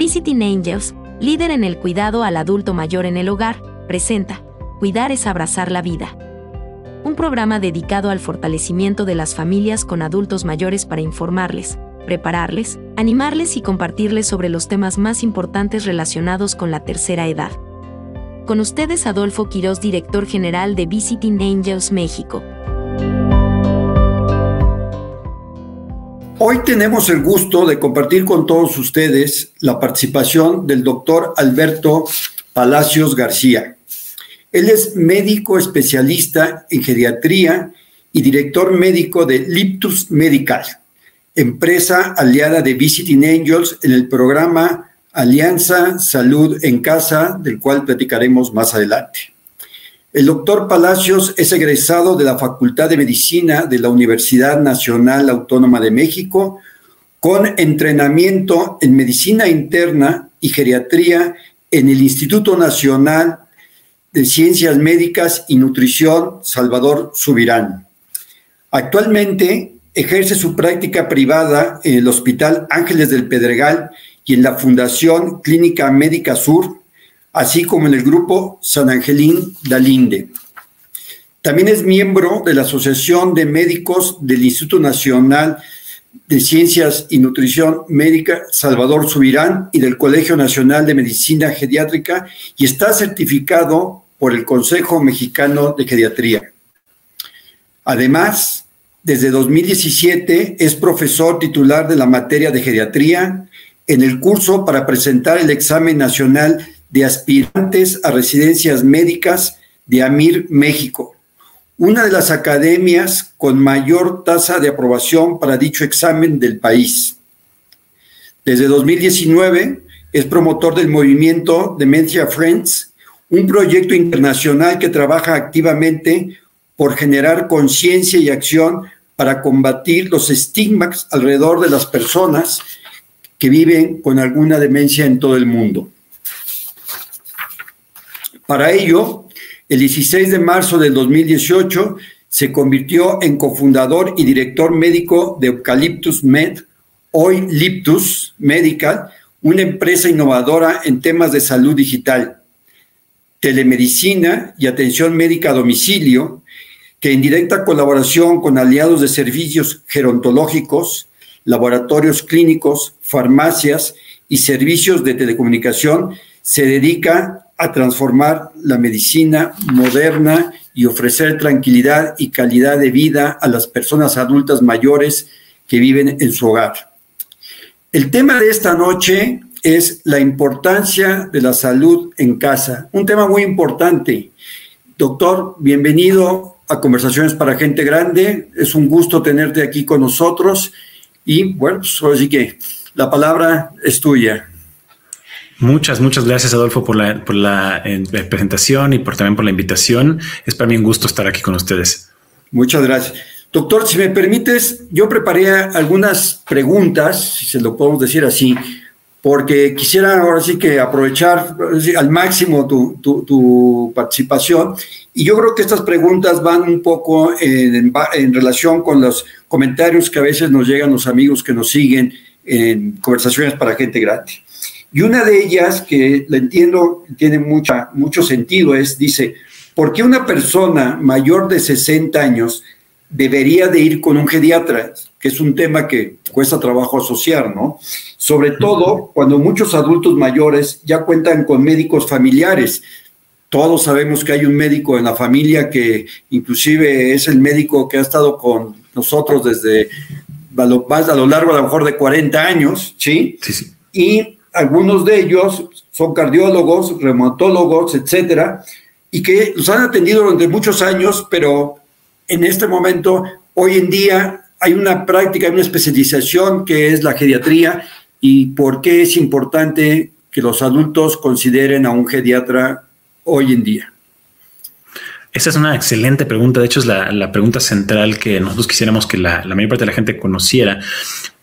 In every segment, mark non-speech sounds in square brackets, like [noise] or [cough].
Visiting Angels, líder en el cuidado al adulto mayor en el hogar, presenta Cuidar es abrazar la vida. Un programa dedicado al fortalecimiento de las familias con adultos mayores para informarles, prepararles, animarles y compartirles sobre los temas más importantes relacionados con la tercera edad. Con ustedes Adolfo Quirós, director general de Visiting Angels México. Hoy tenemos el gusto de compartir con todos ustedes la participación del doctor Alberto Palacios García. Él es médico especialista en geriatría y director médico de Liptus Medical, empresa aliada de Visiting Angels en el programa Alianza Salud en Casa, del cual platicaremos más adelante. El doctor Palacios es egresado de la Facultad de Medicina de la Universidad Nacional Autónoma de México, con entrenamiento en medicina interna y geriatría en el Instituto Nacional de Ciencias Médicas y Nutrición Salvador Subirán. Actualmente ejerce su práctica privada en el Hospital Ángeles del Pedregal y en la Fundación Clínica Médica Sur así como en el grupo San Angelín Dalinde. También es miembro de la Asociación de Médicos del Instituto Nacional de Ciencias y Nutrición Médica Salvador Subirán y del Colegio Nacional de Medicina Geriátrica y está certificado por el Consejo Mexicano de Geriatría. Además, desde 2017 es profesor titular de la materia de geriatría en el curso para presentar el examen nacional de aspirantes a residencias médicas de AMIR México, una de las academias con mayor tasa de aprobación para dicho examen del país. Desde 2019 es promotor del movimiento Dementia Friends, un proyecto internacional que trabaja activamente por generar conciencia y acción para combatir los estigmas alrededor de las personas que viven con alguna demencia en todo el mundo. Para ello, el 16 de marzo del 2018 se convirtió en cofundador y director médico de Eucalyptus Med, hoy Liptus Medical, una empresa innovadora en temas de salud digital, telemedicina y atención médica a domicilio, que en directa colaboración con aliados de servicios gerontológicos, laboratorios clínicos, farmacias y servicios de telecomunicación, se dedica a transformar la medicina moderna y ofrecer tranquilidad y calidad de vida a las personas adultas mayores que viven en su hogar. El tema de esta noche es la importancia de la salud en casa, un tema muy importante. Doctor, bienvenido a Conversaciones para Gente Grande. Es un gusto tenerte aquí con nosotros y bueno, pues así que la palabra es tuya. Muchas, muchas gracias Adolfo por la, por la eh, presentación y por también por la invitación. Es para mí un gusto estar aquí con ustedes. Muchas gracias. Doctor, si me permites, yo preparé algunas preguntas, si se lo podemos decir así, porque quisiera ahora sí que aprovechar al máximo tu, tu, participación. Y yo creo que estas preguntas van un poco en, en, relación con los comentarios que a veces nos llegan los amigos que nos siguen en conversaciones para gente grande. Y una de ellas, que la entiendo, tiene mucha, mucho sentido, es, dice, ¿por qué una persona mayor de 60 años debería de ir con un geriatra? Que es un tema que cuesta trabajo asociar, ¿no? Sobre todo cuando muchos adultos mayores ya cuentan con médicos familiares. Todos sabemos que hay un médico en la familia que inclusive es el médico que ha estado con nosotros desde a lo, a lo largo a lo mejor de 40 años, ¿sí? Sí, sí. Y algunos de ellos son cardiólogos, reumatólogos, etcétera, y que los han atendido durante muchos años, pero en este momento, hoy en día, hay una práctica, hay una especialización que es la geriatría y por qué es importante que los adultos consideren a un geriatra hoy en día. Esa es una excelente pregunta. De hecho, es la, pregunta central que nosotros quisiéramos que la, la, mayor parte de la gente conociera,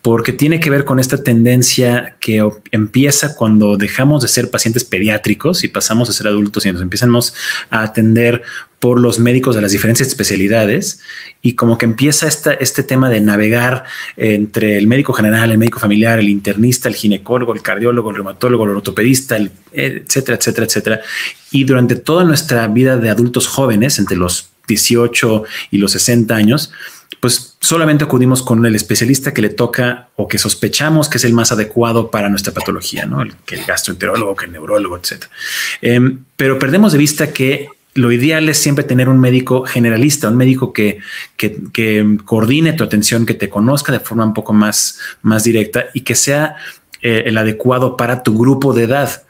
porque tiene que ver con esta tendencia que empieza cuando dejamos de ser pacientes pediátricos y pasamos a ser adultos y nos empezamos a atender por los médicos de las diferentes especialidades y como que empieza esta, este tema de navegar entre el médico general, el médico familiar, el internista, el ginecólogo, el cardiólogo, el reumatólogo, el ortopedista, etcétera, etcétera, etcétera. Y durante toda nuestra vida de adultos jóvenes, entre los 18 y los 60 años, pues solamente acudimos con el especialista que le toca o que sospechamos que es el más adecuado para nuestra patología, ¿no? El, que el gastroenterólogo, que el neurólogo, etc. Em, pero perdemos de vista que lo ideal es siempre tener un médico generalista, un médico que, que, coordine tu atención, que te conozca de forma un poco más, más directa y que sea eh, el adecuado para tu grupo de edad.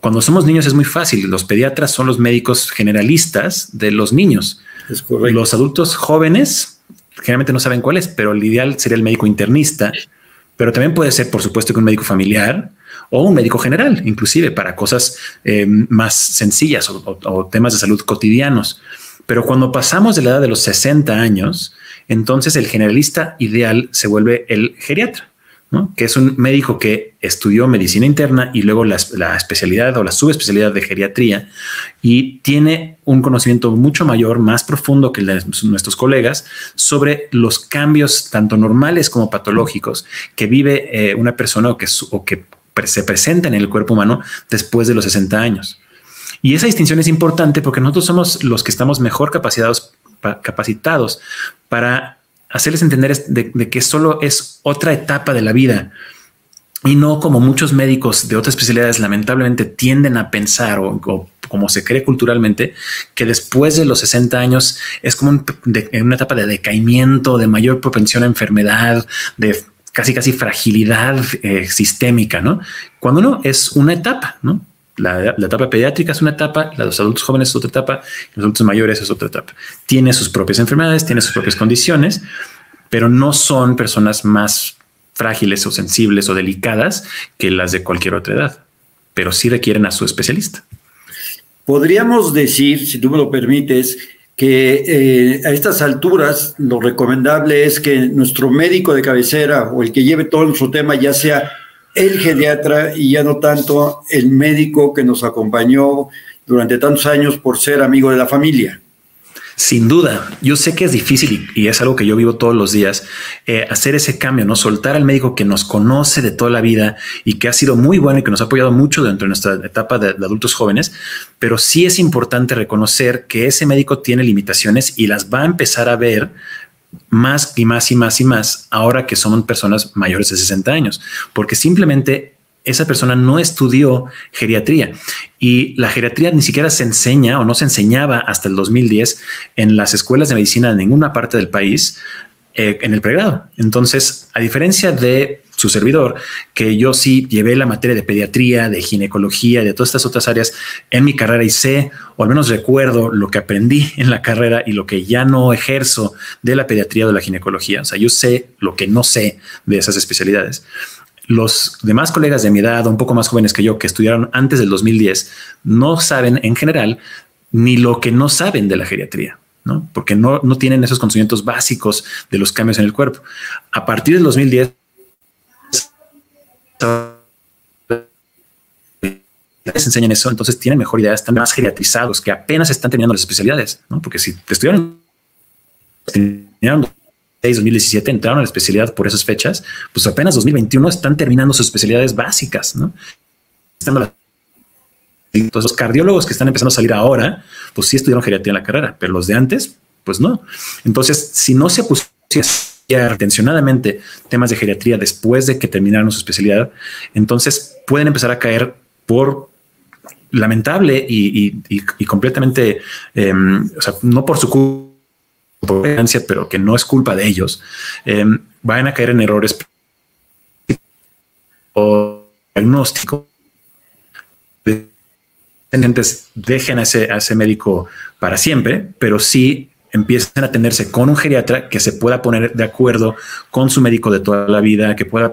Cuando somos niños es muy fácil. Los pediatras son los médicos generalistas de los niños. Los adultos jóvenes generalmente no saben cuál es, pero el ideal sería el médico internista, pero también puede ser, por supuesto, que un médico familiar o un médico general, inclusive para cosas eh, más sencillas o, temas de salud cotidianos. Pero cuando pasamos de la edad de los 60 años, entonces el generalista ideal se vuelve el geriatra que es un médico que estudió medicina interna y luego la, especialidad o la subespecialidad de geriatría y tiene un conocimiento mucho mayor, más profundo que nuestros colegas sobre los cambios tanto normales como patológicos que vive eh, una persona o que, se presenta en el cuerpo humano después de los 60 años. Y esa distinción es importante porque nosotros somos los que estamos mejor capacitados para hacerles entender de, que solo es otra etapa de la vida y no como muchos médicos de otras especialidades lamentablemente tienden a pensar o, como se cree culturalmente, que después de los 60 años es como una etapa de decaimiento, de mayor propensión a enfermedad, de casi casi fragilidad eh, sistémica, ¿no? Cuando no, es una etapa, ¿no? La, etapa pediátrica es una etapa, la de los adultos jóvenes es otra etapa, los adultos mayores es otra etapa. Tiene sus propias enfermedades, tiene sus propias condiciones, pero no son personas más frágiles o sensibles o delicadas que las de cualquier otra edad, pero sí requieren a su especialista. Podríamos decir, si tú me lo permites, que eh, a estas alturas lo recomendable es que nuestro médico de cabecera o el que lleve todo nuestro tema ya sea el geriatra y ya no tanto el médico que nos acompañó durante tantos años por ser amigo de la familia. Sin duda, yo sé que es difícil y, es algo que yo vivo todos los días, eh, hacer ese cambio, no soltar al médico que nos conoce de toda la vida y que ha sido muy bueno y que nos ha apoyado mucho dentro de nuestra etapa de, de adultos jóvenes, pero sí es importante reconocer que ese médico tiene limitaciones y las va a empezar a ver más y más y más y más ahora que son personas mayores de 60 años, porque simplemente esa persona no estudió geriatría y la geriatría ni siquiera se enseña o no se enseñaba hasta el 2010 en las escuelas de medicina de ninguna parte del país eh, en el pregrado. Entonces, a diferencia de su servidor, que yo sí llevé la materia de pediatría, de ginecología, de todas estas otras áreas en mi carrera y sé, o al menos recuerdo lo que aprendí [laughs] en la carrera y lo que ya no ejerzo de la pediatría o de la ginecología. O sea, yo sé lo que no sé de esas especialidades. Los demás colegas de mi edad, un poco más jóvenes que yo, que estudiaron antes del 2010, no saben en general ni lo que no saben de la geriatría. ¿no? Porque no, no tienen esos conocimientos básicos de los cambios en el cuerpo. A partir del 2010, les enseñan eso, entonces tienen mejor idea, están más geriatrizados, que apenas están terminando las especialidades, ¿no? Porque si te estudiaron, 2017, entraron a la especialidad por esas fechas, pues apenas 2021 están terminando sus especialidades básicas, ¿no? Entonces, los cardiólogos que están empezando a salir ahora, pues sí estudiaron geriatría en la carrera, pero los de antes, pues no. Entonces, si no se pusiera intencionadamente temas de geriatría después de que terminaron su especialidad, entonces pueden empezar a caer por lamentable y, completamente, em, o sea, no por su culpa, pero que no es culpa de ellos, em, van a caer en errores o diagnóstico. Dejen a ese, a ese médico para siempre, pero sí empiecen a tenerse con un geriatra que se pueda poner de acuerdo con su médico de toda la vida, que pueda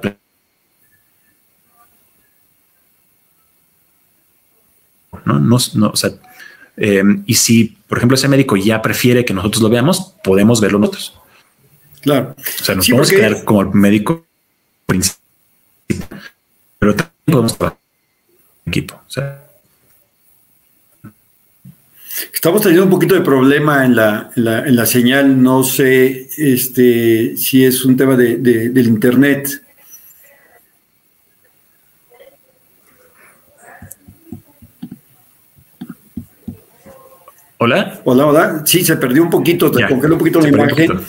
no, no, no o sea, eh, y si, por ejemplo, ese médico ya prefiere que nosotros lo veamos, podemos verlo nosotros. Claro. O sea, nos podemos quedar como el médico principal, pero también podemos trabajar equipo. O sea, Estamos teniendo un poquito de problema en la, en la, señal, no sé este, si es un tema de, del Internet. Hola. Hola, hola. Sí, se perdió un poquito, te congeló un poquito la imagen.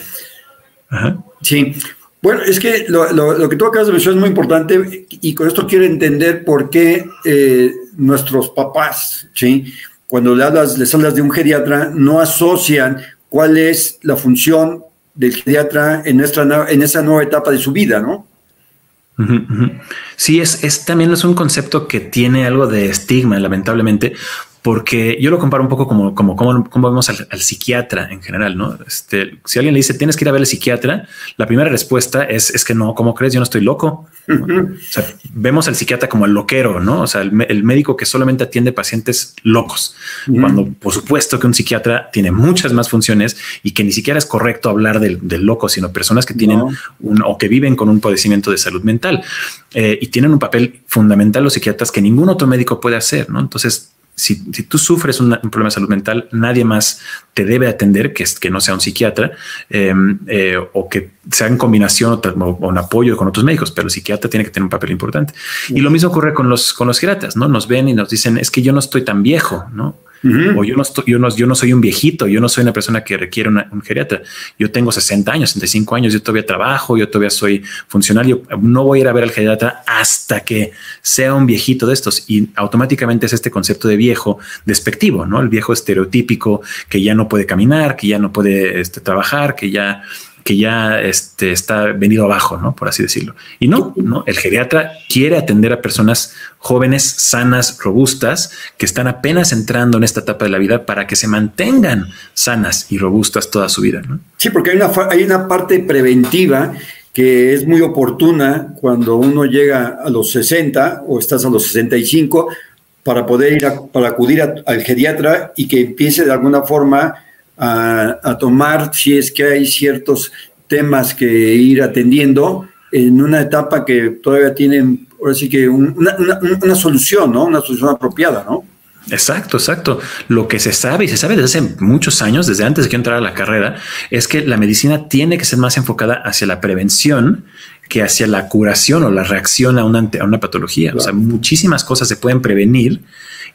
Sí. Bueno, es que lo, que tú acabas de mencionar es muy importante y con esto quiero entender por qué eh, nuestros papás, ¿sí? Cuando le hablas, les hablas de un geriatra, no asocian cuál es la función del geriatra en, nuestra, en esa nueva etapa de su vida, ¿no? Sí, es, es también es un concepto que tiene algo de estigma, lamentablemente, porque yo lo comparo un poco como, como, como, vemos al, psiquiatra en general, ¿no? Este, si alguien le dice, tienes que ir a ver al psiquiatra, la primera respuesta es, es que no, ¿cómo crees? Yo no estoy loco. O sea, vemos al psiquiatra como el loquero, ¿no? O sea, el, médico que solamente atiende pacientes locos, cuando por supuesto que un psiquiatra tiene muchas más funciones y que ni siquiera es correcto hablar del, loco, sino personas que tienen un, o que viven con un padecimiento de salud mental eh, y tienen un papel fundamental los psiquiatras que ningún otro médico puede hacer, ¿no? Entonces, si, tú sufres un problema de salud mental, nadie más te debe atender que, que no sea un psiquiatra em, eh, o que sea en combinación o, en apoyo con otros médicos, pero el psiquiatra tiene que tener un papel importante. Y lo mismo ocurre con los, con los geriatras, ¿no? Nos ven y nos dicen, es que yo no estoy tan viejo, ¿no? O yo no, soy un viejito, yo no soy una persona que requiere un geriatra. Yo tengo 60 años, 65 años, yo todavía trabajo, yo todavía soy funcionario. No voy a ir a ver al geriatra hasta que sea un viejito de estos. Y automáticamente es este concepto de viejo despectivo, ¿no? El viejo estereotípico que ya no puede caminar, que ya no puede este, trabajar, que ya que ya este, está venido abajo, ¿no? Por así decirlo. Y no, no, el geriatra quiere atender a personas jóvenes, sanas, robustas, que están apenas entrando en esta etapa de la vida para que se mantengan sanas y robustas toda su vida, ¿no? Sí, porque hay una, hay una parte preventiva que es muy oportuna cuando uno llega a los 60 o estás a los 65 para poder ir a, para acudir al geriatra y que empiece de alguna forma a, tomar si es que hay ciertos temas que ir atendiendo en una etapa que todavía tienen, ahora sí que una, una, solución, ¿no? Una solución apropiada, ¿no? Exacto, exacto. Lo que se sabe y se sabe desde hace muchos años, desde antes de que entrara a la carrera, es que la medicina tiene que ser más enfocada hacia la prevención que hacia la curación o la reacción a una, a una patología. O sea, muchísimas cosas se pueden prevenir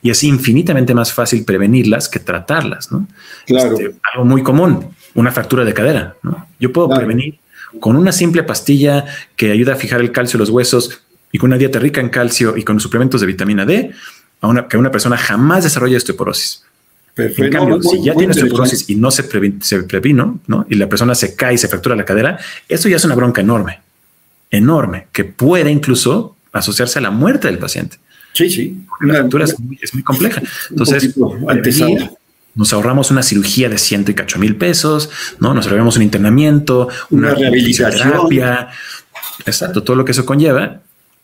y es infinitamente más fácil prevenirlas que tratarlas. ¿no? Claro. Este, algo muy común, una fractura de cadera. ¿no? Yo puedo prevenir con una simple pastilla que ayuda a fijar el calcio en los huesos y con una dieta rica en calcio y con suplementos de vitamina D, a una, que una persona jamás desarrolla osteoporosis. Perfecto. En cambio, si ya tiene osteoporosis y no se, se previno, ¿no? y la persona se cae y se fractura la cadera, eso ya es una bronca enorme, enorme, que puede incluso asociarse a la muerte del paciente. Sí, sí. La cultura es muy, compleja. Entonces, nos ahorramos una cirugía de ciento y cacho mil pesos, ¿no? Nos ahorramos un internamiento, una, rehabilitación. Terapia, exacto, todo lo que eso conlleva,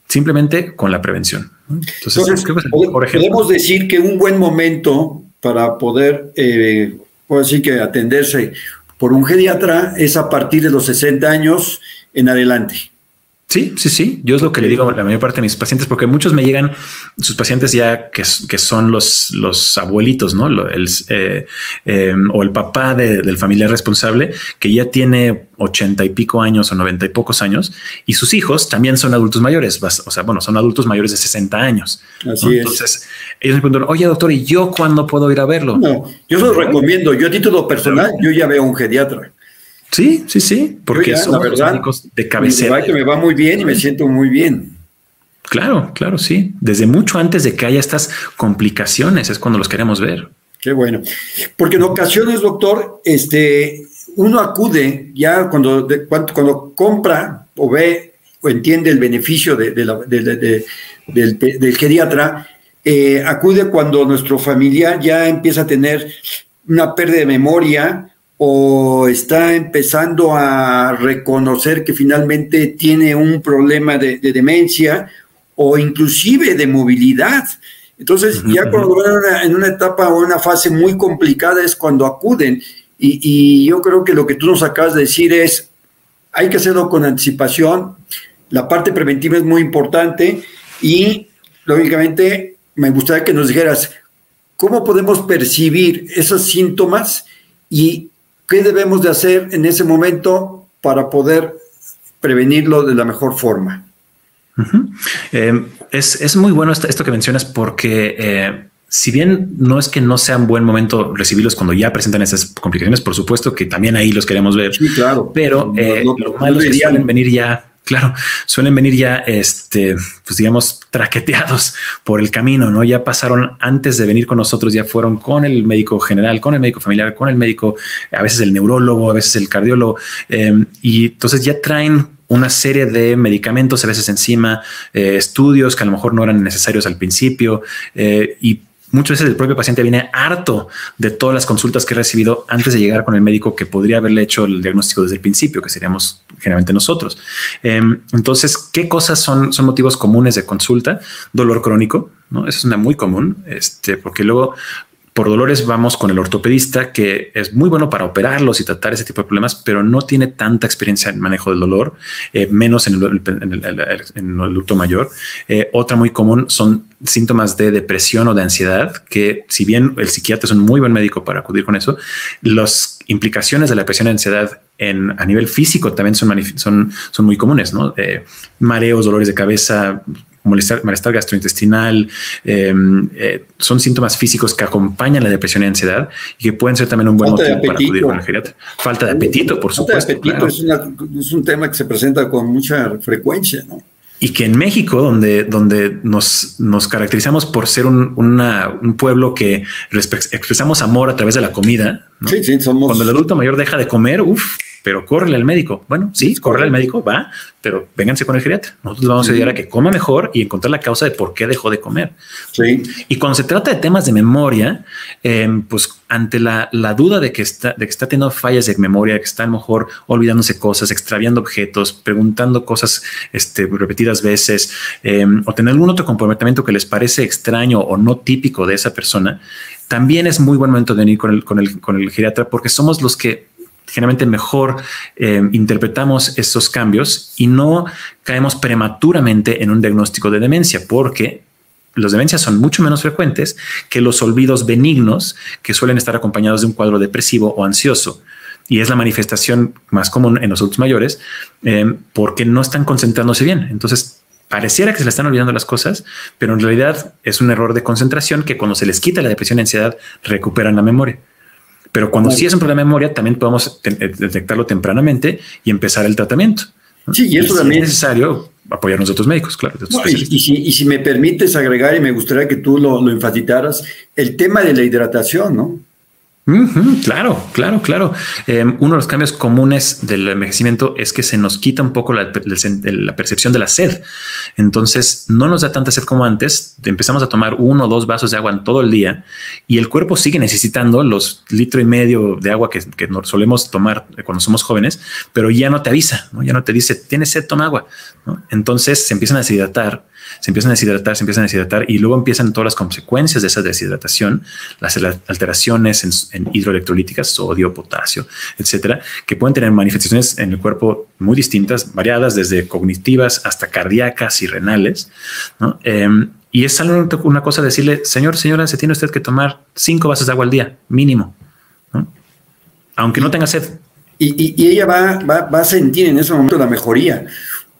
simplemente con la prevención. Entonces, podemos decir que un buen momento para poder, eh, decir que atenderse por un geriatra es a partir de los 60 años en adelante. Sí, sí, sí. Yo es lo que le digo a la mayor parte de mis pacientes, porque muchos me llegan, sus pacientes ya que, que son los, los abuelitos, ¿no? El, eh, em, o el papá del familiar responsable, que ya tiene ochenta y pico años o noventa y pocos años, y sus hijos también son adultos mayores, o sea, bueno, son adultos mayores de 60 años. Así Entonces, ellos me preguntan, oye, doctor, ¿y yo cuándo puedo ir a verlo? No, yo se lo recomiendo. Yo a título personal, yo ya veo a un geriatra. Sí, sí, sí, porque son de cabecera. Que me va muy bien y me siento muy bien. Claro, claro, sí. Desde mucho antes de que haya estas complicaciones es cuando los queremos ver. Qué bueno. Porque en ocasiones, doctor, este, uno acude ya cuando, cuando, compra o ve o entiende el beneficio de, del, geriatra, eh, acude cuando nuestro familiar ya empieza a tener una pérdida de memoria o está empezando a reconocer que finalmente tiene un problema de, demencia o inclusive de movilidad. Entonces, ya cuando van en una etapa o una fase muy complicada es cuando acuden. Y, y, yo creo que lo que tú nos acabas de decir es, hay que hacerlo con anticipación. La parte preventiva es muy importante y, lógicamente, me gustaría que nos dijeras, ¿cómo podemos percibir esos síntomas y qué debemos de hacer en ese momento para poder prevenirlo de la mejor forma? Eh, es, muy bueno esto, que mencionas porque eh, si bien no es que no sea un buen momento recibirlos cuando ya presentan esas complicaciones, por supuesto que también ahí los queremos ver. Sí, claro. Pero eh, lo malo es que suelen venir ya, claro, suelen venir ya, este, pues digamos, traqueteados por el camino, ¿no? Ya pasaron antes de venir con nosotros, ya fueron con el médico general, con el médico familiar, con el médico, a veces el neurólogo, a veces el cardiólogo, em, y entonces ya traen una serie de medicamentos a veces encima, eh, estudios que a lo mejor no eran necesarios al principio eh, y Muchas veces el propio paciente viene harto de todas las consultas que ha recibido antes de llegar con el médico que podría haberle hecho el diagnóstico desde el principio, que seríamos generalmente nosotros. Em, entonces, ¿qué cosas son, son motivos comunes de consulta? Dolor crónico, ¿no? Eso es una muy común, este, porque luego por dolores vamos con el ortopedista, que es muy bueno para operarlos y tratar ese tipo de problemas, pero no tiene tanta experiencia en manejo del dolor, eh, menos en el, en adulto mayor. Eh, otra muy común son síntomas de depresión o de ansiedad, que si bien el psiquiatra es un muy buen médico para acudir con eso, las implicaciones de la depresión y ansiedad en, a nivel físico también son, son, son muy comunes, ¿no? Eh, mareos, dolores de cabeza, malestar, malestar gastrointestinal, em, eh, son síntomas físicos que acompañan la depresión y ansiedad y que pueden ser también un buen motivo para acudir con el geriatra. Falta de apetito, por supuesto. es, un tema que se presenta con mucha frecuencia, ¿no? Y que en México, donde, donde nos, nos caracterizamos por ser un, un pueblo que expresamos amor a través de la comida, cuando el adulto mayor deja de comer, uff, pero córrele al médico. Bueno, sí, córrele al médico, va, pero vénganse con el geriatra. Nosotros vamos a ayudar a que coma mejor y encontrar la causa de por qué dejó de comer. Sí. Y cuando se trata de temas de memoria, em, pues ante la, duda de que está, de que está teniendo fallas de memoria, que está a lo mejor olvidándose cosas, extraviando objetos, preguntando cosas este, repetidas veces, em, o tener algún otro comportamiento que les parece extraño o no típico de esa persona, también es muy buen momento de venir con el, con el, con el geriatra porque somos los que generalmente mejor eh, interpretamos estos cambios y no caemos prematuramente en un diagnóstico de demencia, porque las demencias son mucho menos frecuentes que los olvidos benignos que suelen estar acompañados de un cuadro depresivo o ansioso. Y es la manifestación más común en los adultos mayores eh, porque no están concentrándose bien. Entonces, pareciera que se le están olvidando las cosas, pero en realidad es un error de concentración que cuando se les quita la depresión y ansiedad recuperan la memoria. Pero cuando sí es un problema de memoria, también podemos eh, detectarlo tempranamente y empezar el tratamiento. Sí, y eso también es necesario apoyarnos a otros médicos, claro. y, si, me permites agregar, y me gustaría que tú lo, lo enfatizaras, el tema de la hidratación, ¿no? Claro, claro, claro. Em, uno de los cambios comunes del envejecimiento es que se nos quita un poco la, percepción de la sed. Entonces no nos da tanta sed como antes. Empezamos a tomar uno o dos vasos de agua en todo el día y el cuerpo sigue necesitando los litro y medio de agua que, solemos tomar cuando somos jóvenes, pero ya no te avisa, ya no te dice tienes sed, toma agua. Entonces se empiezan a deshidratar se empiezan a deshidratar, se empiezan a deshidratar y luego empiezan todas las consecuencias de esa deshidratación, las alteraciones en, hidroelectrolíticas, sodio, potasio, etcétera, que pueden tener manifestaciones en el cuerpo muy distintas, variadas, desde cognitivas hasta cardíacas y renales. Em, y es algo, una cosa decirle, señor, señora, se tiene usted que tomar cinco vasos de agua al día, mínimo, aunque no tenga sed. Y, ella va, va, va, a sentir en ese momento la mejoría.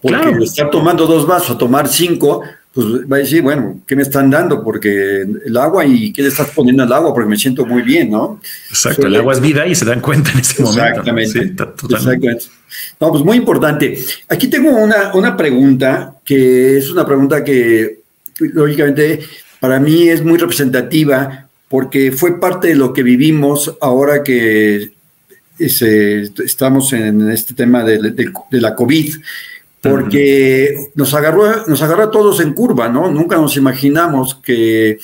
Porque claro. estar tomando dos vasos, a tomar cinco, pues va a decir, bueno, ¿qué me están dando? Porque el agua y qué le estás poniendo al agua, porque me siento muy bien, ¿no? Exacto, el agua es vida y se dan cuenta en ese momento. Exactamente. exactamente. No, pues muy importante. Aquí tengo una, una pregunta que es una pregunta que, lógicamente, para mí es muy representativa porque fue parte de lo que vivimos ahora que estamos en este tema de, de la COVID porque nos agarró, nos agarró a todos en curva, ¿no? Nunca nos imaginamos que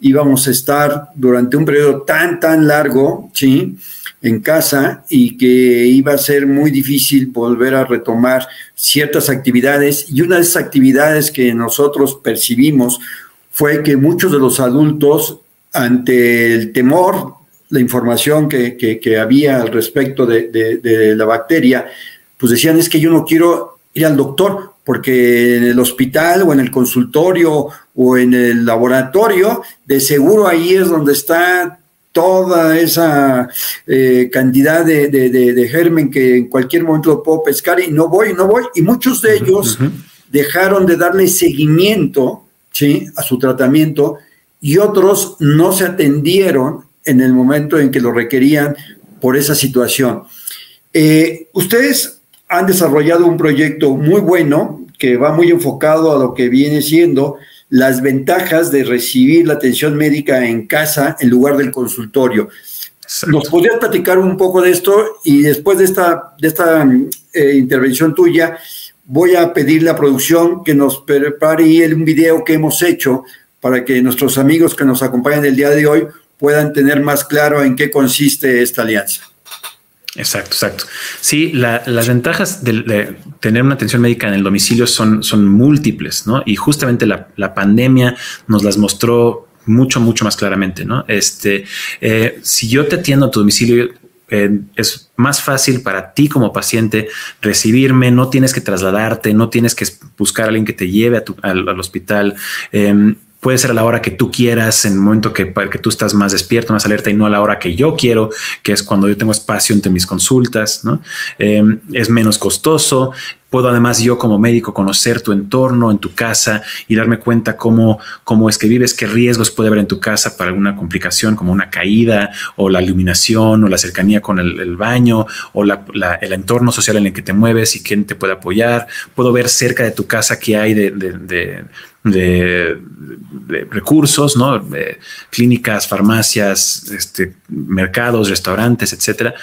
íbamos a estar durante un periodo tan, tan largo, ¿sí? En casa y que iba a ser muy difícil volver a retomar ciertas actividades. Y una de esas actividades que nosotros percibimos fue que muchos de los adultos, ante el temor, la información que, que, había al respecto de, de la bacteria, pues decían, es que yo no quiero ir al doctor porque en el hospital o en el consultorio o en el laboratorio, de seguro ahí es donde está toda esa eh, cantidad de, germen que en cualquier momento lo puedo pescar y no voy, no voy. Y muchos de ellos dejaron de darle seguimiento ¿sí? a su tratamiento y otros no se atendieron en el momento en que lo requerían por esa situación. Eh, ustedes han desarrollado un proyecto muy bueno que va muy enfocado a lo que viene siendo las ventajas de recibir la atención médica en casa en lugar del consultorio. ¿Nos podrías platicar un poco de esto? Y después de esta, de esta eh, intervención tuya, voy a pedirle a producción que nos prepare un video que hemos hecho para que nuestros amigos que nos acompañan el día de hoy puedan tener más claro en qué consiste esta alianza. Exacto, exacto. Sí, las ventajas de, tener una atención médica en el domicilio son, son múltiples, ¿no? Y justamente la, pandemia nos las mostró mucho, mucho más claramente, ¿no? Este, eh, si yo te atiendo a tu domicilio, eh, es más fácil para ti como paciente recibirme, no tienes que trasladarte, no tienes que buscar a alguien que te lleve al, hospital. Em, puede ser a la hora que tú quieras, en el momento que, que tú estás más despierto, más alerta y no a la hora que yo quiero, que es cuando yo tengo espacio entre mis consultas, ¿no? Em, es menos costoso. Puedo además yo como médico conocer tu entorno en tu casa y darme cuenta cómo, cómo es que vives, qué riesgos puede haber en tu casa para alguna complicación como una caída o la iluminación o la cercanía con el, baño o el entorno social en el que te mueves y quién te puede apoyar. Puedo ver cerca de tu casa qué hay de de, recursos, ¿no? clínicas, farmacias, este, mercados, restaurantes, etcétera.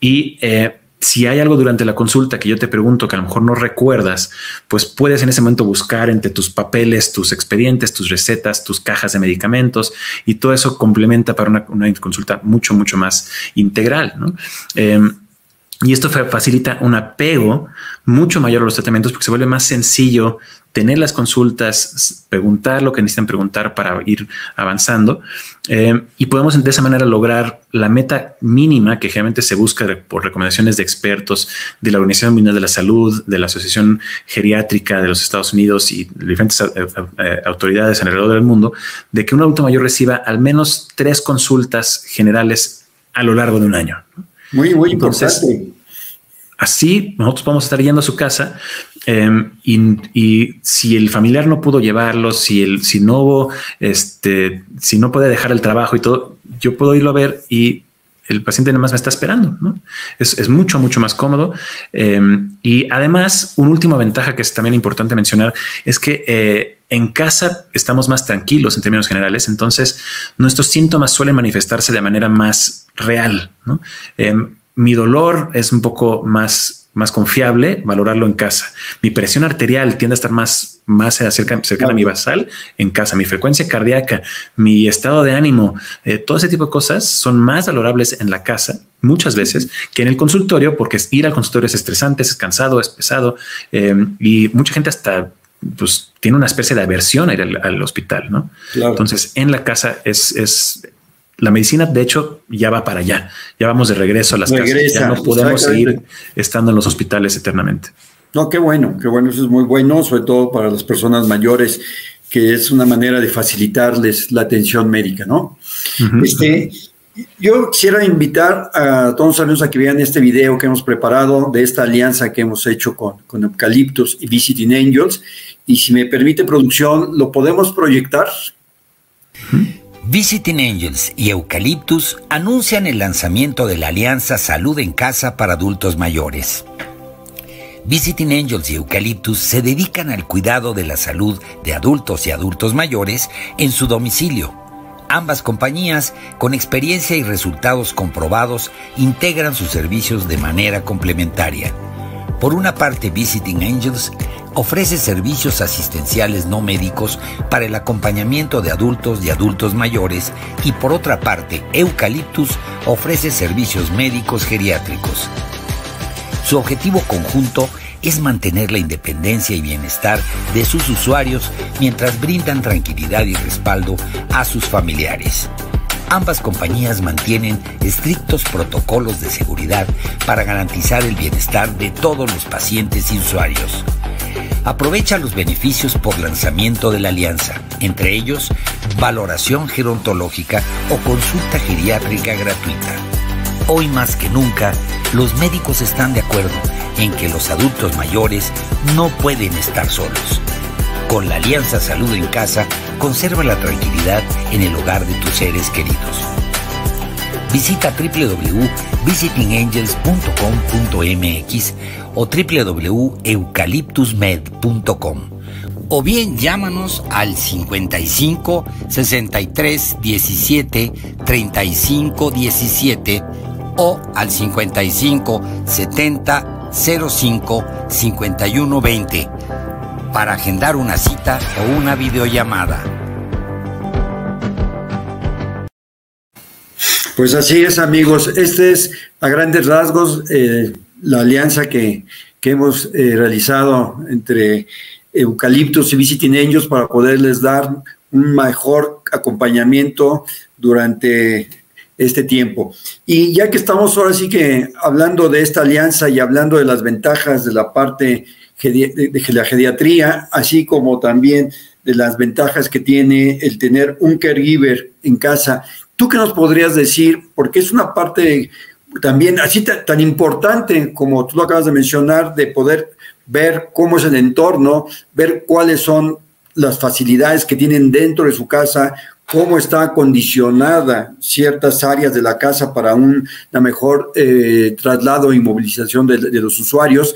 Y eh, si hay algo durante la consulta que yo te pregunto que a lo mejor no recuerdas, pues puedes en ese momento buscar entre tus papeles, tus expedientes, tus recetas, tus cajas de medicamentos y todo eso complementa para una, consulta mucho, mucho más integral. ¿no? Em, y esto facilita un apego mucho mayor a los tratamientos porque se vuelve más sencillo tener las consultas, preguntar lo que necesitan preguntar para ir avanzando. Eh, y podemos de esa manera lograr la meta mínima que generalmente se busca por recomendaciones de expertos de la Organización Mundial de la Salud, de la Asociación Geriátrica de los Estados Unidos y diferentes eh, eh, autoridades alrededor del mundo, de que un adulto mayor reciba al menos tres consultas generales a lo largo de un año. Muy, muy importante. Así nosotros podemos estar yendo a su casa em, y, si el familiar no pudo llevarlo, si el, si no hubo, este, si no puede dejar el trabajo y todo, yo puedo irlo a ver y el paciente nada más me está esperando. Es, mucho, mucho más cómodo. Em, y además, una última ventaja que es también importante mencionar es que eh, en casa estamos más tranquilos en términos generales, entonces nuestros síntomas suelen manifestarse de manera más real. Em, mi dolor es un poco más, más confiable valorarlo en casa. Mi presión arterial tiende a estar más, más cerca, cercana a mi basal en casa. Mi frecuencia cardíaca, mi estado de ánimo, eh, todo ese tipo de cosas son más valorables en la casa muchas veces que en el consultorio, porque ir al consultorio es estresante, es cansado, es pesado eh, y mucha gente hasta pues tiene una especie de aversión a ir al, hospital, ¿no? Entonces, en la casa es, es la medicina, de hecho, ya va para allá. Ya vamos de regreso a las casas. Ya no podemos seguir estando en los hospitales eternamente. No, qué bueno, qué bueno. Eso es muy bueno, sobre todo para las personas mayores, que es una manera de facilitarles la atención médica, ¿no? este, yo quisiera invitar a todos los amigos a que vean este video que hemos preparado de esta alianza que hemos hecho con, con Eucaliptus y Visiting Angels. Y si me permite producción, ¿lo podemos proyectar? Visiting Angels y Eucaliptus anuncian el lanzamiento de la Alianza Salud en Casa para Adultos Mayores. Visiting Angels y Eucaliptus se dedican al cuidado de la salud de adultos y adultos mayores en su domicilio. Ambas compañías, con experiencia y resultados comprobados, integran sus servicios de manera complementaria. Por una parte, Visiting Angels ofrece servicios asistenciales no médicos para el acompañamiento de adultos y adultos mayores y por otra parte, Eucaliptus ofrece servicios médicos geriátricos. Su objetivo conjunto es mantener la independencia y bienestar de sus usuarios mientras brindan tranquilidad y respaldo a sus familiares. Ambas compañías mantienen estrictos protocolos de seguridad para garantizar el bienestar de todos los pacientes y usuarios. Aprovecha los beneficios por lanzamiento de la alianza, entre ellos valoración gerontológica o consulta geriátrica gratuita. Hoy más que nunca, los médicos están de acuerdo en que los adultos mayores no pueden estar solos. Con la Alianza Salud en Casa, conserva la tranquilidad en el hogar de tus seres queridos. Visita www.visitingangels.com.mx o www.eucaliptusmed.com o bien llámanos al 55 63 17 35 17 o al 55 70 05 51 20 para agendar una cita o una videollamada. Pues así es, amigos. Este es a grandes rasgos eh, la alianza que, hemos eh, realizado entre Eucaliptus y Visiting Angels para poderles dar un mejor acompañamiento durante este tiempo. Y ya que estamos ahora sí que hablando de esta alianza y hablando de las ventajas de la parte de la geriatría, así como también de las ventajas que tiene el tener un caregiver en casa, ¿tú qué nos podrías decir? Porque es una parte también así tan importante como tú lo acabas de mencionar, de poder ver cómo es el entorno, ver cuáles son las facilidades que tienen dentro de su casa, cómo está acondicionada ciertas áreas de la casa para un mejor eh, traslado y movilización de, los usuarios.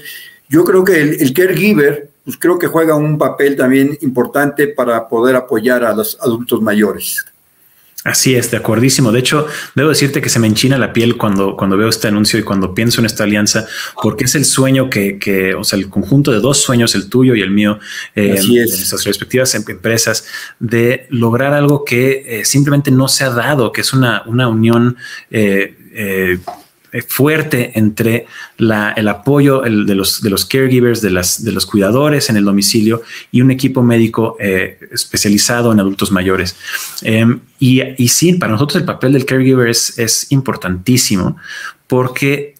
Yo creo que el, el, caregiver, pues creo que juega un papel también importante para poder apoyar a los adultos mayores. Así es, de acuerdísimo. De hecho, debo decirte que se me enchina la piel cuando, cuando veo este anuncio y cuando pienso en esta alianza, porque es el sueño que, que o sea, el conjunto de dos sueños, el tuyo y el mío, eh, en nuestras respectivas em, empresas, de lograr algo que eh, simplemente no se ha dado, que es una, una unión eh eh, fuerte entre el apoyo de, los, de los caregivers, de, las, de los cuidadores en el domicilio y un equipo médico eh, especializado en adultos mayores. Em, y, y, sí, para nosotros el papel del caregiver es, es importantísimo porque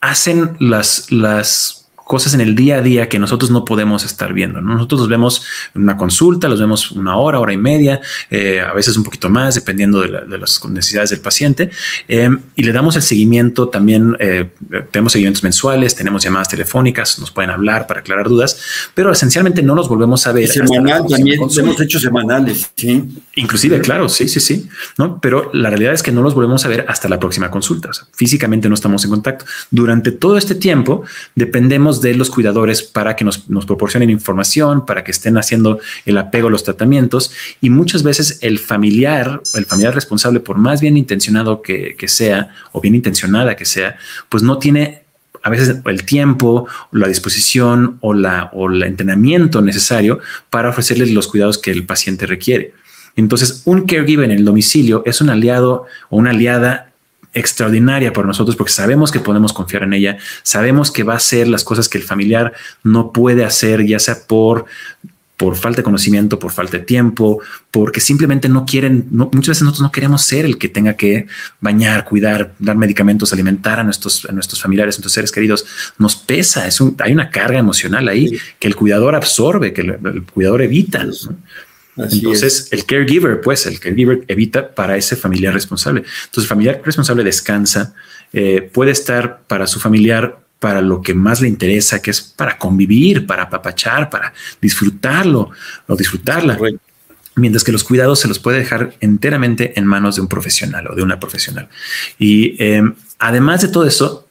hacen las, las cosas en el día a día que nosotros no podemos estar viendo. Nosotros los vemos en una consulta, los vemos una hora, hora y media, eh, a veces un poquito más, dependiendo de, las necesidades del paciente. Eh, y le damos el seguimiento también. Eh, tenemos seguimientos mensuales, tenemos llamadas telefónicas, nos pueden hablar para aclarar dudas, pero esencialmente no los volvemos a ver. Semanal también, hemos hecho semanales, sí. Inclusive, claro, sí, sí, sí. ¿no? Pero la realidad es que no los volvemos a ver hasta la próxima consulta. físicamente no estamos en contacto. Durante todo este tiempo dependemos de los cuidadores para que nos, proporcionen información, para que estén haciendo el apego a los tratamientos y muchas veces el familiar, el familiar responsable, por más bien intencionado que, sea o bien intencionada que sea, pues no tiene a veces el tiempo, la disposición o, la, o el entrenamiento necesario para ofrecerles los cuidados que el paciente requiere. Entonces, un caregiver en el domicilio es un aliado o una aliada extraordinaria para nosotros porque sabemos que podemos confiar en ella, sabemos que va a hacer las cosas que el familiar no puede hacer, ya sea por por falta de conocimiento, por falta de tiempo, porque simplemente no quieren, muchas veces nosotros no queremos ser el que tenga que bañar, cuidar, dar medicamentos, alimentar a nuestros, a nuestros familiares, a nuestros seres queridos. Nos pesa, es un, hay una carga emocional ahí que el cuidador absorbe, que el, cuidador evita. Entonces, el caregiver, pues el caregiver evita para ese familiar responsable. Entonces, el familiar responsable descansa, eh, puede estar para su familiar para lo que más le interesa, que es para convivir, para apapachar, para disfrutarlo o disfrutarla. Mientras que los cuidados se los puede dejar enteramente en manos de un profesional o de una profesional. Y eh, además de todo eso,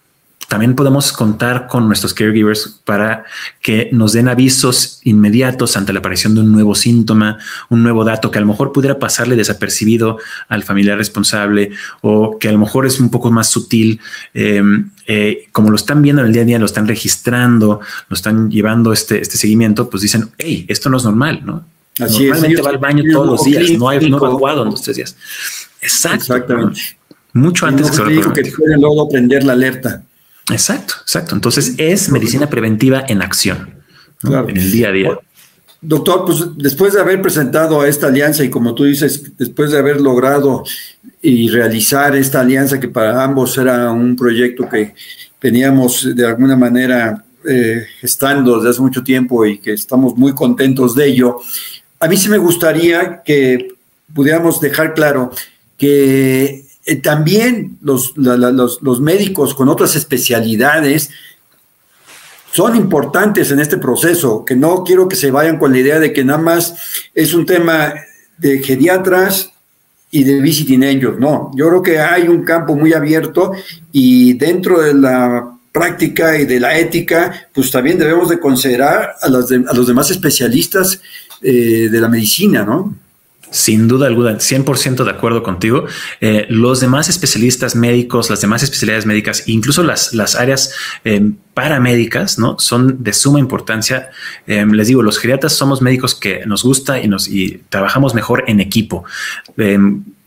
también podemos contar con nuestros caregivers para que nos den avisos inmediatos ante la aparición de un nuevo síntoma, un nuevo dato que a lo mejor pudiera pasarle desapercibido al familiar responsable o que a lo mejor es un poco más sutil. Em, eh, como lo están viendo en el día a día, lo están registrando, lo están llevando este, este seguimiento, pues dicen, hey, esto no es normal, ¿no? Normalmente va al baño todos los días, no hay no evacuado en los tres días. Exacto. Exactamente. Mucho antes de que, que luego prender la alerta. Exacto, exacto. Entonces es medicina preventiva en acción, en el día a día. Doctor, pues después de haber presentado esta alianza y como tú dices, después de haber logrado y realizar esta alianza que para ambos era un proyecto que teníamos de alguna manera eh, estando desde hace mucho tiempo y que estamos muy contentos de ello, a mí sí me gustaría que pudiéramos dejar claro que eh, también los, los, médicos con otras especialidades son importantes en este proceso, que no quiero que se vayan con la idea de que nada más es un tema de geriatras y de visiting angels, no, yo creo que hay un campo muy abierto y dentro de la práctica y de la ética, pues también debemos de considerar a, los demás especialistas eh, de la medicina, ¿no? Sin duda alguna, 100% de acuerdo contigo. Eh, los demás especialistas médicos, las demás especialidades médicas, incluso las, las áreas eh, paramédicas, ¿no? Son de suma importancia. Eh, les digo, los geriatras somos médicos que nos gusta y nos y trabajamos mejor en equipo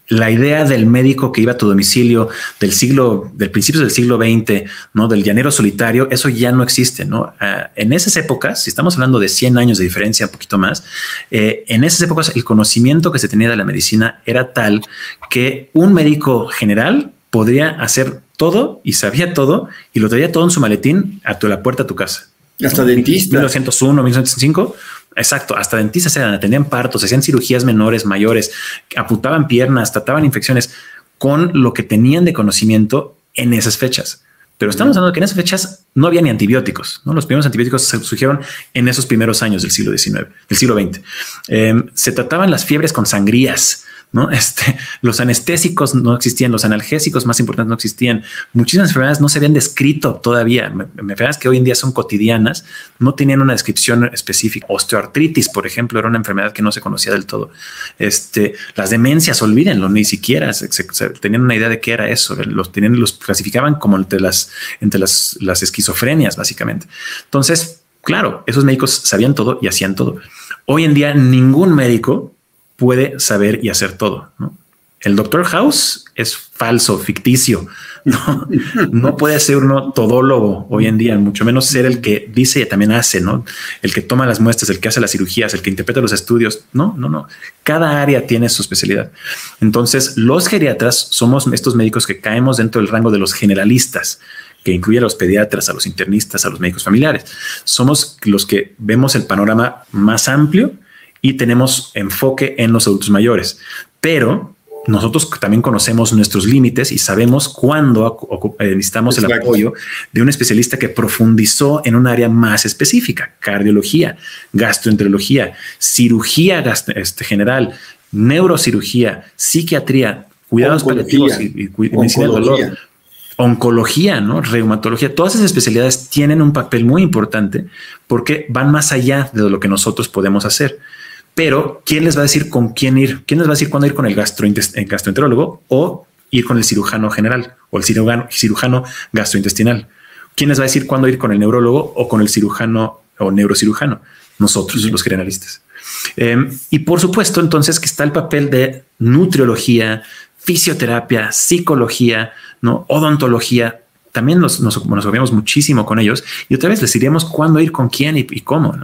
la idea del médico que iba a tu domicilio del siglo, del principio del siglo XX, ¿no? Del llanero solitario, eso ya no existe, ¿no? Ah, en esas épocas, si estamos hablando de 100 años de diferencia, un poquito más, eh, en esas épocas el conocimiento que se tenía de la medicina era tal que un médico general podría hacer todo y sabía todo y lo traía todo en su maletín a tu, la puerta de tu casa. Hasta dentista. 1901, 1905 Exacto, hasta dentistas eran, atendían partos, hacían cirugías menores, mayores, apuntaban piernas, trataban infecciones con lo que tenían de conocimiento en esas fechas. Pero estamos hablando de que en esas fechas no había ni antibióticos. ¿no? Los primeros antibióticos se surgieron en esos primeros años del siglo XIX, del siglo XX. Em, se trataban las fiebres con sangrías, ¿no? [laughs] Este, los anestésicos no existían, los analgésicos más importantes no existían. Muchísimas enfermedades no se habían descrito todavía. Enfermedades que hoy en día son cotidianas no tenían una descripción específica. Osteoartritis, por ejemplo, era una enfermedad que no se conocía del todo. Este, las demencias, olvídenlo, ni siquiera tenían una idea de qué era eso. Los, tenían, los clasificaban como entre las, entre las, las esquizofrenias, básicamente. Entonces, claro, esos médicos sabían todo y hacían todo. Hoy en día ningún médico puede saber y hacer todo. El Doctor House es falso, ficticio. [laughs] No, no puede ser uno todólogo hoy en día, mucho menos ser el que dice y también hace, ¿no? El que toma las muestras, el que hace las cirugías, el que interpreta los estudios. No, no, no. Cada área tiene su especialidad. Entonces, los geriatras somos estos médicos que caemos dentro del rango de los generalistas que incluye a los pediatras, a los internistas, a los médicos familiares. Somos los que vemos el panorama más amplio y tenemos enfoque en los adultos mayores. Pero nosotros también conocemos nuestros límites y sabemos cuándo eh, necesitamos el apoyo de un especialista que profundizó en un área más específica, cardiología, gastroenterología, cirugía este, general, neurocirugía, psiquiatría, cuidados paliativos y, medicina dolor, oncología, ¿no? reumatología, todas esas especialidades tienen un papel muy importante porque van más allá de lo que nosotros podemos hacer. Pero, ¿quién les va a decir con quién ir? ¿Quién les va a decir cuándo ir con el, gastroenterólogo o ir con el cirujano general o el cirujano, cirujano gastrointestinal? ¿Quién les va a decir cuándo ir con el neurólogo o con el cirujano o neurocirujano? Nosotros, los generalistas. Em, y por supuesto, entonces, que está el papel de nutriología, fisioterapia, psicología, ¿no? odontología, también nos, nos, nos muchísimo con ellos y otra vez les diríamos cuándo ir, con quién y, cómo.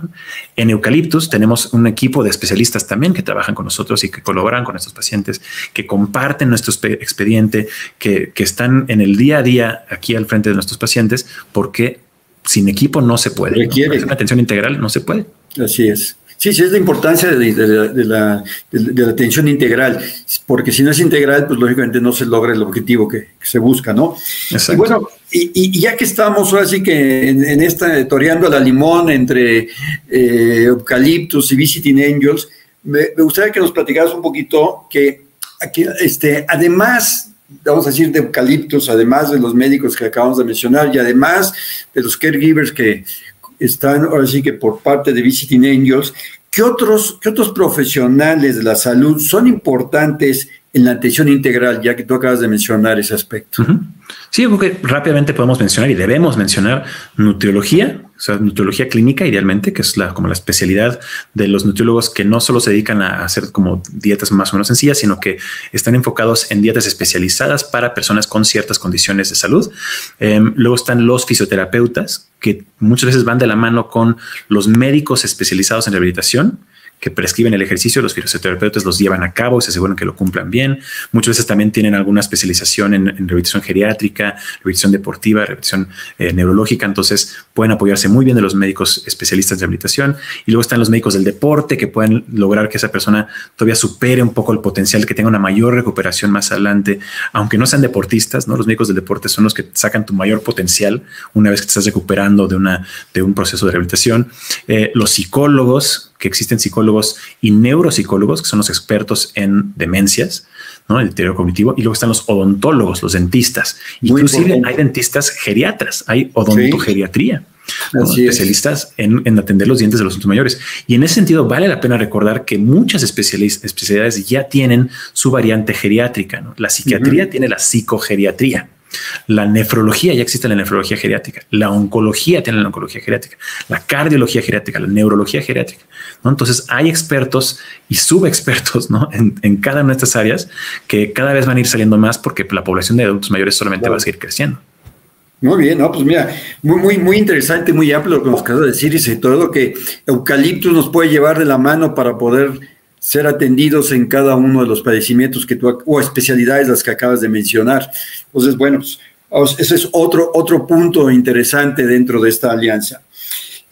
En Eucaliptus tenemos un equipo de especialistas también que trabajan con nosotros y que colaboran con estos pacientes, que comparten nuestro expediente, que, que están en el día a día aquí al frente de nuestros pacientes, porque sin equipo no se puede. Requiere. Una atención integral no se puede. Así es. Sí, sí, es la importancia de, la, atención integral, porque si no es integral, pues lógicamente no se logra el objetivo que, se busca, ¿no? Exacto. Y bueno, y, ya que estamos ahora sí que en, esta, toreando la limón entre eh, Eucaliptus y Visiting Angels, me, gustaría que nos platicaras un poquito que aquí, este, además vamos a decir, de eucaliptus, además de los médicos que acabamos de mencionar y además de los caregivers que están ahora sí que por parte de Visiting Angels, ¿qué otros, qué otros profesionales de la salud son importantes en la atención integral, ya que tú acabas de mencionar ese aspecto? Sí, creo que rápidamente podemos mencionar y debemos mencionar nutriología, sea, nutriología clínica idealmente, que es la, como la especialidad de los nutriólogos que no solo se dedican a hacer como dietas más o menos sencillas, sino que están enfocados en dietas especializadas para personas con ciertas condiciones de salud. Em, luego están los fisioterapeutas, que muchas veces van de la mano con los médicos especializados en rehabilitación que prescriben el ejercicio, los fisioterapeutas los llevan a cabo y se aseguran que lo cumplan bien. Muchas veces también tienen alguna especialización en, rehabilitación geriátrica, rehabilitación deportiva, rehabilitación eh, neurológica. Entonces pueden apoyarse muy bien de los médicos especialistas de rehabilitación y luego están los médicos del deporte que pueden lograr que esa persona todavía supere un poco el potencial, que tenga una mayor recuperación más adelante, aunque no sean deportistas, ¿no? Los médicos del deporte son los que sacan tu mayor potencial una vez que te estás recuperando de, una, de un proceso de rehabilitación. Eh, los psicólogos, que existen psicólogos y neuropsicólogos, que son los expertos en demencias, ¿no? El deterioro cognitivo. Y luego están los odontólogos, los dentistas. Inclusive hay dentistas geriatras, hay odontogeriatría. especialistas en, atender los dientes de los adultos mayores. Y en ese sentido, vale la pena recordar que muchas especialidades ya tienen su variante geriátrica. La psiquiatría tiene la psicogeriatría. La nefrología, ya existe la nefrología geriátrica, la oncología tiene la oncología geriátrica, la cardiología geriátrica, la neurología geriátrica. ¿no? Entonces hay expertos y subexpertos ¿no? en, cada una de estas áreas que cada vez van a ir saliendo más porque la población de adultos mayores solamente va a seguir creciendo. Muy bien, no, pues mira, muy, muy, muy interesante, muy amplio lo que nos acabas de decir y sobre todo que Eucaliptus nos puede llevar de la mano para poder ser atendidos en cada uno de los padecimientos que tú, o especialidades las que acabas de mencionar. Entonces, bueno, pues, ese es otro, otro punto interesante dentro de esta alianza.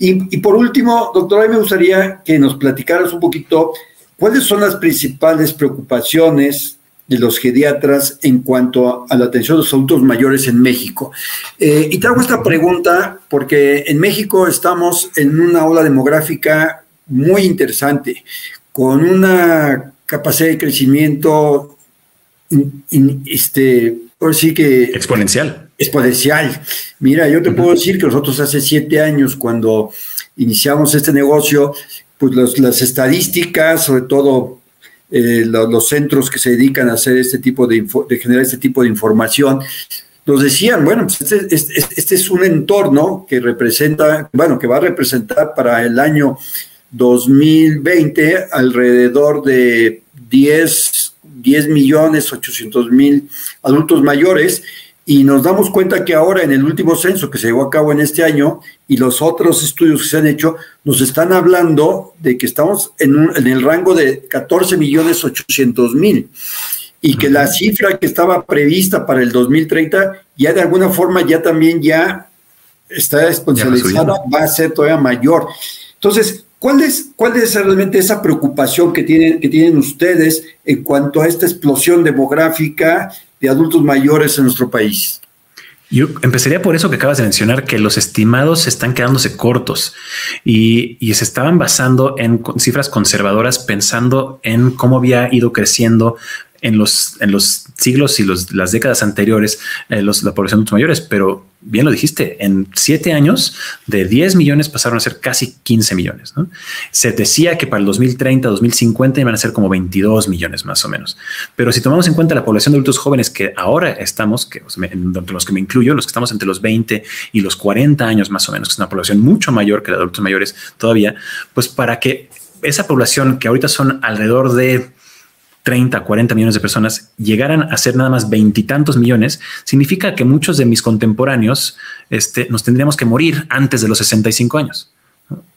Y, por último, doctor, a mí me gustaría que nos platicaras un poquito cuáles son las principales preocupaciones de los geriatras en cuanto a, la atención de los adultos mayores en México. Eh, y te hago esta pregunta porque en México estamos en una ola demográfica muy interesante con una capacidad de crecimiento este, por sí que... Exponencial. Exponencial. Mira, yo te puedo decir que nosotros hace siete años, cuando iniciamos este negocio, pues las estadísticas, sobre todo eh, los, centros que se dedican a hacer este tipo de, de generar este tipo de información, nos decían, bueno, pues este, este, este, es un entorno que representa, bueno, que va a representar para el año 2020 alrededor de 10, 10 millones 800 mil adultos mayores y nos damos cuenta que ahora en el último censo que se llevó a cabo en este año y los otros estudios que se han hecho nos están hablando de que estamos en, en el rango de 14 millones 800 mil y que la cifra que estaba prevista para el 2030 ya de alguna forma ya también ya está exponencializada, va a ser todavía mayor. Entonces, ¿Cuál es, ¿Cuál es realmente esa preocupación que tienen, que tienen ustedes en cuanto a esta explosión demográfica de adultos mayores en nuestro país? Yo empezaría por eso que acabas de mencionar, que los estimados están quedándose cortos y, y, se estaban basando en cifras conservadoras, pensando en cómo había ido creciendo en los, en los siglos y los, las décadas anteriores eh, los, la población de adultos mayores, pero bien lo dijiste, en siete años de 10 millones pasaron a ser casi 15 millones. Se decía que para el 2030, 2050 iban a ser como 22 millones más o menos. Pero si tomamos en cuenta la población de adultos jóvenes que ahora estamos, que, entre los que me incluyo, los que estamos entre los 20 y los 40 años más o menos, que es una población mucho mayor que la de adultos mayores todavía, pues para que esa población que ahorita son alrededor de 30, 40 millones de personas llegaran a ser nada más veintitantos millones, significa que muchos de mis contemporáneos este, nos tendríamos que morir antes de los 65 años.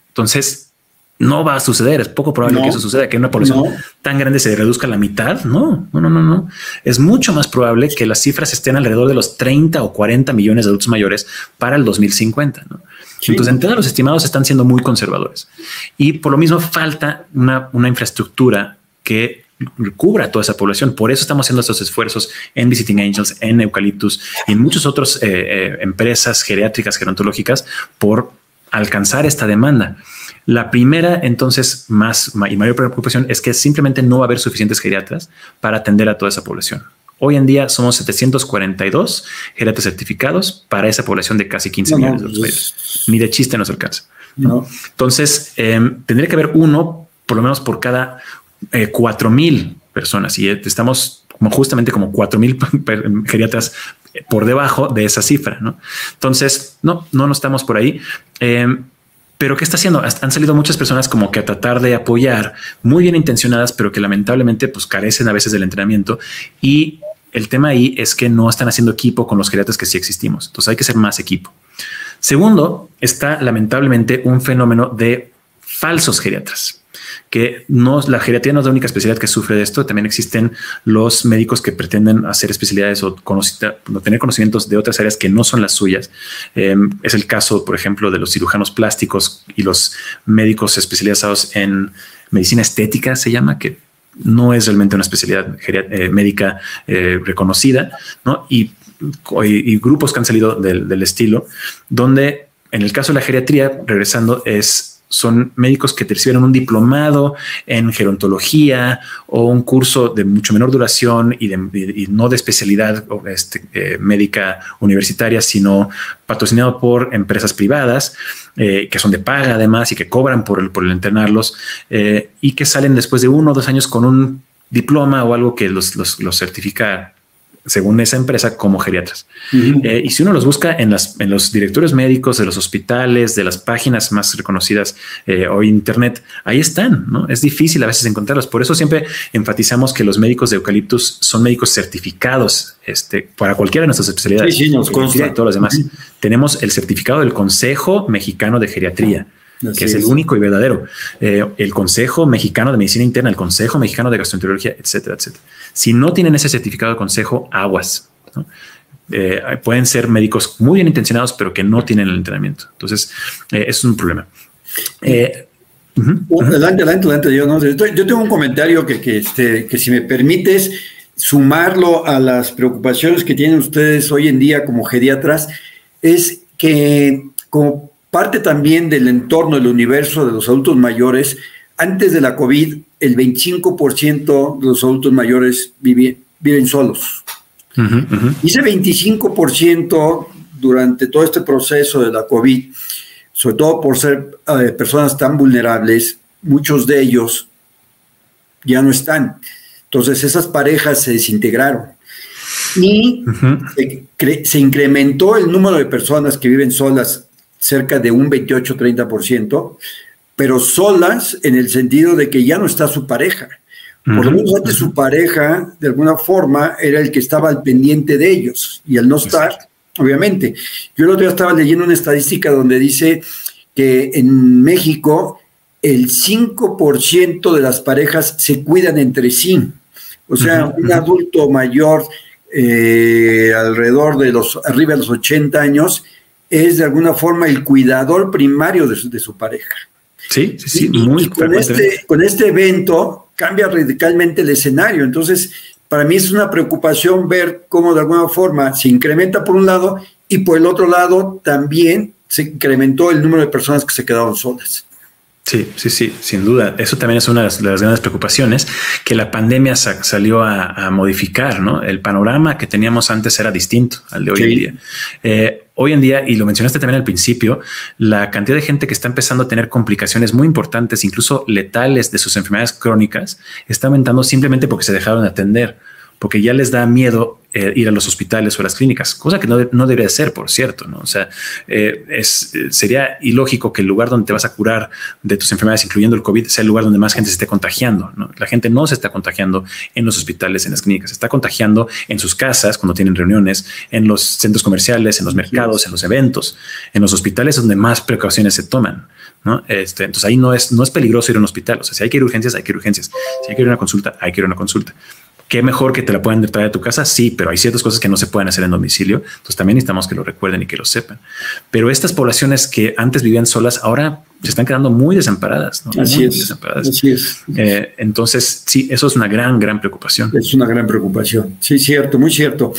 Entonces, no va a suceder. Es poco probable que eso suceda, que una población tan grande se reduzca a la mitad. No, no, no, no, no. Es mucho más probable que las cifras estén alrededor de los 30 o 40 millones de adultos mayores para el 2050. ¿no? Entonces, en los estimados están siendo muy conservadores y por lo mismo falta una, una infraestructura que cubra toda esa población. Por eso estamos haciendo estos esfuerzos en Visiting Angels, en Eucaliptus y en muchas otras eh, eh, empresas geriátricas, gerontológicas, por alcanzar esta demanda. La primera, entonces, más y mayor preocupación es que simplemente no va a haber suficientes geriatras para atender a toda esa población. Hoy en día somos 742 geriatras certificados para esa población de casi 15 millones de pues, Ni de chiste nos alcanza. Entonces, em, tendría que haber uno, por lo menos por cada eh, cuatro mil personas y estamos como justamente como cuatro mil geriatras por debajo de esa cifra. ¿no? Entonces, no, no, no estamos por ahí. Em, pero ¿qué está haciendo? Han salido muchas personas como que a tratar de apoyar, muy bien intencionadas, pero que lamentablemente pues carecen a veces del entrenamiento y el tema ahí es que no están haciendo equipo con los geriatras que sí existimos. Entonces hay que ser más equipo. Segundo, está lamentablemente un fenómeno de falsos geriatras. Que no, la geriatría no es la única especialidad que sufre de esto, también existen los médicos que pretenden hacer especialidades o, tener conocimientos de otras áreas que no son las suyas. Em, es el caso, por ejemplo, de los cirujanos plásticos y los médicos especializados en medicina estética, se llama, que no es realmente una especialidad eh, médica eh, reconocida, ¿no? Y, grupos que han salido del, del estilo, donde en el caso de la geriatría, regresando, es son médicos que recibieron un diplomado en gerontología o un curso de mucho menor duración y, no de especialidad este, eh, médica universitaria, sino patrocinado por empresas privadas eh, que son de paga además y que cobran por el, por el entrenarlos eh, y que salen después de uno o dos años con un diploma o algo que los, los, los certifica según esa empresa, como geriatras. Eh, y si uno los busca en, las, en los directorios médicos de los hospitales, de las páginas más reconocidas eh, o internet, ahí están, ¿no? Es difícil a veces encontrarlos. Por eso siempre enfatizamos que los médicos de eucaliptus son médicos certificados este, para cualquiera de nuestras especialidades. Sí, sí, nos consta. Y todos los demás. Tenemos el certificado del Consejo Mexicano de Geriatría que es, el único y verdadero. Eh, el Consejo Mexicano de Medicina Interna, el Consejo Mexicano de Gastroenterología, etcétera, etcétera. Si no tienen ese certificado de consejo, aguas. Eh, pueden ser médicos muy bien intencionados, pero que no tienen el entrenamiento. Entonces, eh, es un problema. Adelante, adelante, adelante. Yo, yo tengo un comentario que, que, este, que si me permites sumarlo a las preocupaciones que tienen ustedes hoy en día como geriatras, es que como parte también del entorno, del universo de los adultos mayores. Antes de la COVID, el 25% de los adultos mayores viven, solos. Y ese 25% durante todo este proceso de la COVID, sobre todo por ser eh, personas tan vulnerables, muchos de ellos ya no están. Entonces esas parejas se desintegraron. Y se incrementó el número de personas que viven solas cerca de un 28-30%, pero solas en el sentido de que ya no está su pareja. Por lo menos antes su pareja, de alguna forma, era el que estaba al pendiente de ellos. Y al no estar, obviamente. Yo el otro día estaba leyendo una estadística donde dice que en México el 5% de las parejas se cuidan entre sí. O sea, un adulto mayor, eh, alrededor de los, arriba de los 80 años, es de alguna forma el cuidador primario de su, pareja. Sí, sí, sí, muy con este, con este evento cambia radicalmente el escenario. Entonces, para mí es una preocupación ver cómo de alguna forma se incrementa por un lado y por el otro lado también se incrementó el número de personas que se quedaron solas. Sí, sí, sí, sin duda. Eso también es una de las, grandes preocupaciones que la pandemia salió a, modificar, ¿no? El panorama que teníamos antes era distinto al de hoy en día. Eh, hoy en día, y lo mencionaste también al principio, la cantidad de gente que está empezando a tener complicaciones muy importantes, incluso letales de sus enfermedades crónicas, está aumentando simplemente porque se dejaron de atender porque ya les da miedo eh, ir a los hospitales o a las clínicas, cosa que no, no debería ser, por cierto, ¿no? O sea, eh, es, eh, sería ilógico que el lugar donde te vas a curar de tus enfermedades, incluyendo el COVID, sea el lugar donde más gente se esté contagiando, ¿no? La gente no se está contagiando en los hospitales, en las clínicas, se está contagiando en sus casas, cuando tienen reuniones, en los centros comerciales, en los mercados, en los eventos, en los hospitales es donde más precauciones se toman. ¿no? Este, entonces ahí no es, no es peligroso ir a un hospital. O sea, si hay que ir a urgencias, hay que ir a urgencias. Si hay que ir a una consulta, hay que ir a una consulta. ¿Qué mejor que te la puedan traer a tu casa? Sí, pero hay ciertas cosas que no se pueden hacer en domicilio. Entonces también necesitamos que lo recuerden y que lo sepan. Pero estas poblaciones que antes vivían solas, ahora se están quedando muy desamparadas. Así, es, así, es, eh, entonces, sí, eso es una gran, gran preocupación. Es una gran preocupación. Sí, cierto, muy cierto.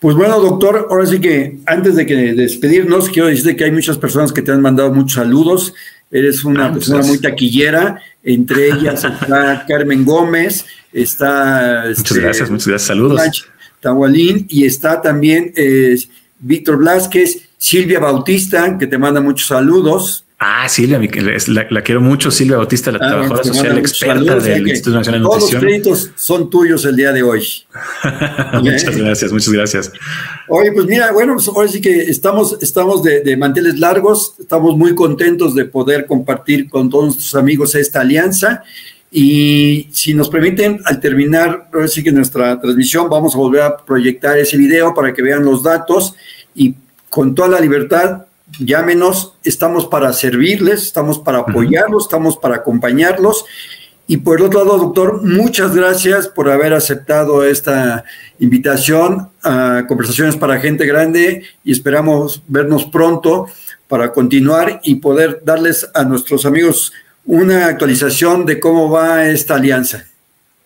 Pues bueno, doctor, ahora sí que antes de que despedirnos, quiero decirte que hay muchas personas que te han mandado muchos saludos. Eres una ah, persona muy taquillera. Entre ellas está [laughs] Carmen Gómez, está... Muchas este, gracias, muchas gracias, saludos. Tahualín, y está también eh, Víctor Blasquez, Silvia Bautista, que te manda muchos saludos. Ah, Silvia, la, quiero mucho, Silvia Bautista, la ah, trabajadora social experta del Instituto Nacional de Nutrición. Todos los créditos son tuyos el día de hoy. [laughs] muchas gracias, muchas gracias. Oye, pues mira, bueno, pues ahora sí que estamos, estamos de, de, manteles largos, estamos muy contentos de poder compartir con todos nuestros amigos esta alianza y si nos permiten, al terminar, ahora sí que nuestra transmisión, vamos a volver a proyectar ese video para que vean los datos y con toda la libertad llámenos, estamos para servirles, estamos para apoyarlos, estamos para acompañarlos. Y por el otro lado, doctor, muchas gracias por haber aceptado esta invitación a Conversaciones para Gente Grande y esperamos vernos pronto para continuar y poder darles a nuestros amigos una actualización de cómo va esta alianza.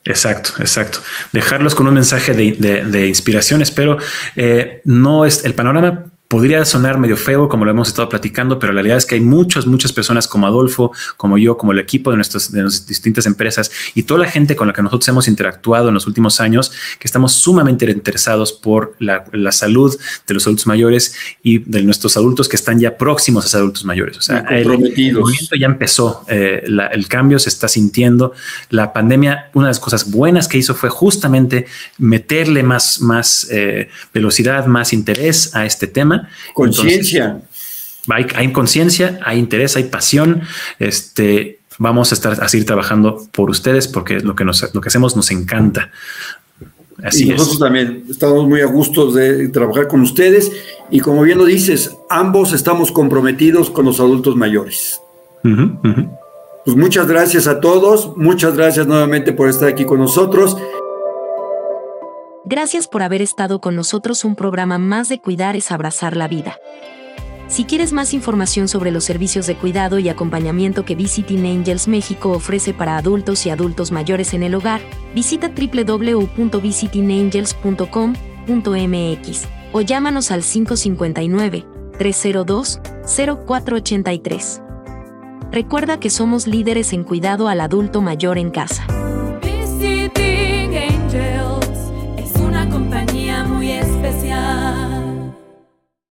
Exacto, exacto. Dejarlos con un mensaje de, inspiración. Espero eh, no es el panorama podría sonar medio feo como lo hemos estado platicando, pero la realidad es que hay muchas, muchas personas como Adolfo, como yo, como el equipo de, nuestras, de nuestras distintas empresas y toda la gente con la que nosotros hemos interactuado en los últimos años, que estamos sumamente interesados por la, salud de los adultos mayores y de nuestros adultos que están ya próximos a ser adultos mayores. O sea, el, movimiento ya empezó, eh, el cambio se está sintiendo. La pandemia, una de las cosas buenas que hizo fue justamente meterle más, más eh, velocidad, más interés a este tema Conciencia. Hay, hay conciencia, hay interés, hay pasión. Este, vamos a estar a seguir trabajando por ustedes porque lo que, nos, lo que hacemos nos encanta. Así y nosotros también estamos muy a gusto de trabajar con ustedes y como bien lo dices, ambos estamos comprometidos con los adultos mayores. Pues muchas gracias a todos, muchas gracias nuevamente por estar aquí con nosotros. Gracias por haber estado con nosotros un programa más de Cuidar es Abrazar la Vida. Si quieres más información sobre los servicios de cuidado y acompañamiento que Visiting Angels México ofrece para adultos y adultos mayores en el hogar, visita www.visitingangels.com.mx o llámanos al 559-302-0483. Recuerda que somos líderes en cuidado al adulto mayor en casa.